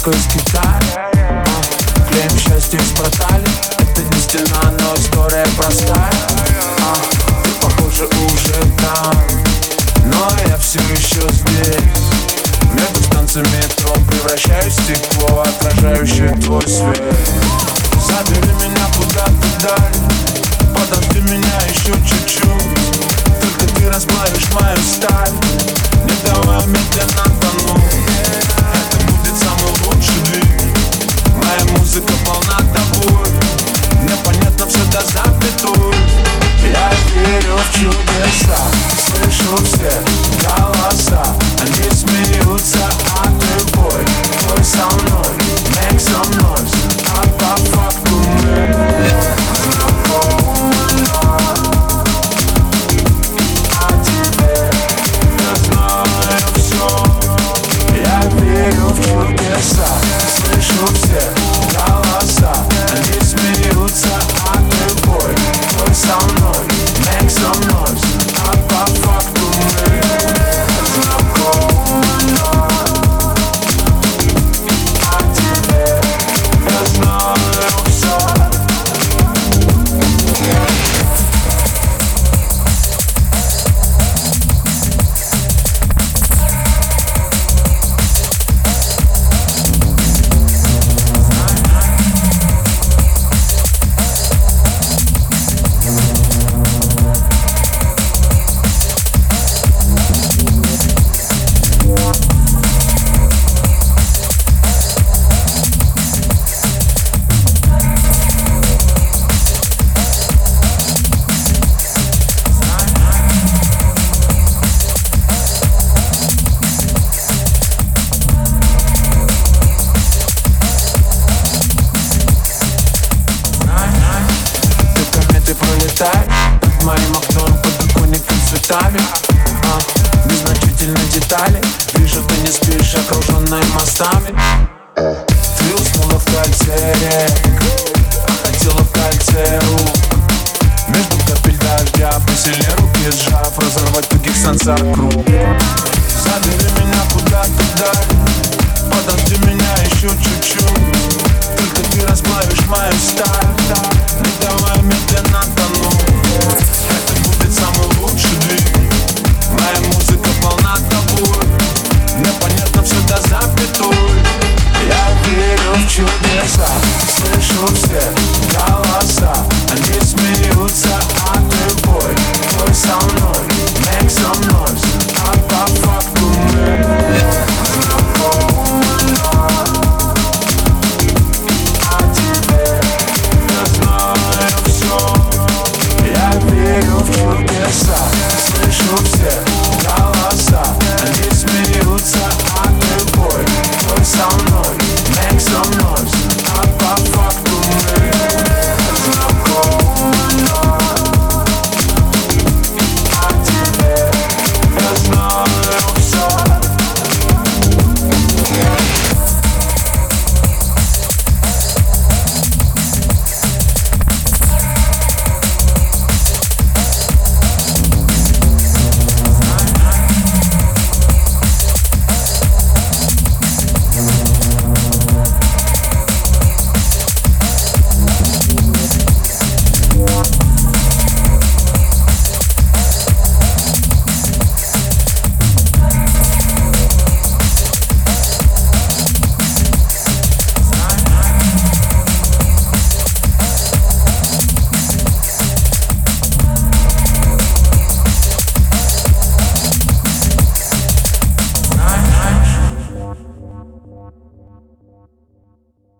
легкости тайм Клеим счастье в портале Это не стена, но история простая. А, Ты, похоже, уже там. Но я все еще здесь. Между станциями метро превращаюсь в стекло Отражающее твой свет. в чудеса. Слышу все цветами а, Незначительные детали. Вижу, ты не спишь, окруженной мостами. Э. Ты уснула в кольце. Рек А хотела в кольце рук. Между капель дождя Посильнее руки сжав Разорвать тугих санца круг. Забери меня куда-то даль Подожди меня еще чуть-чуть.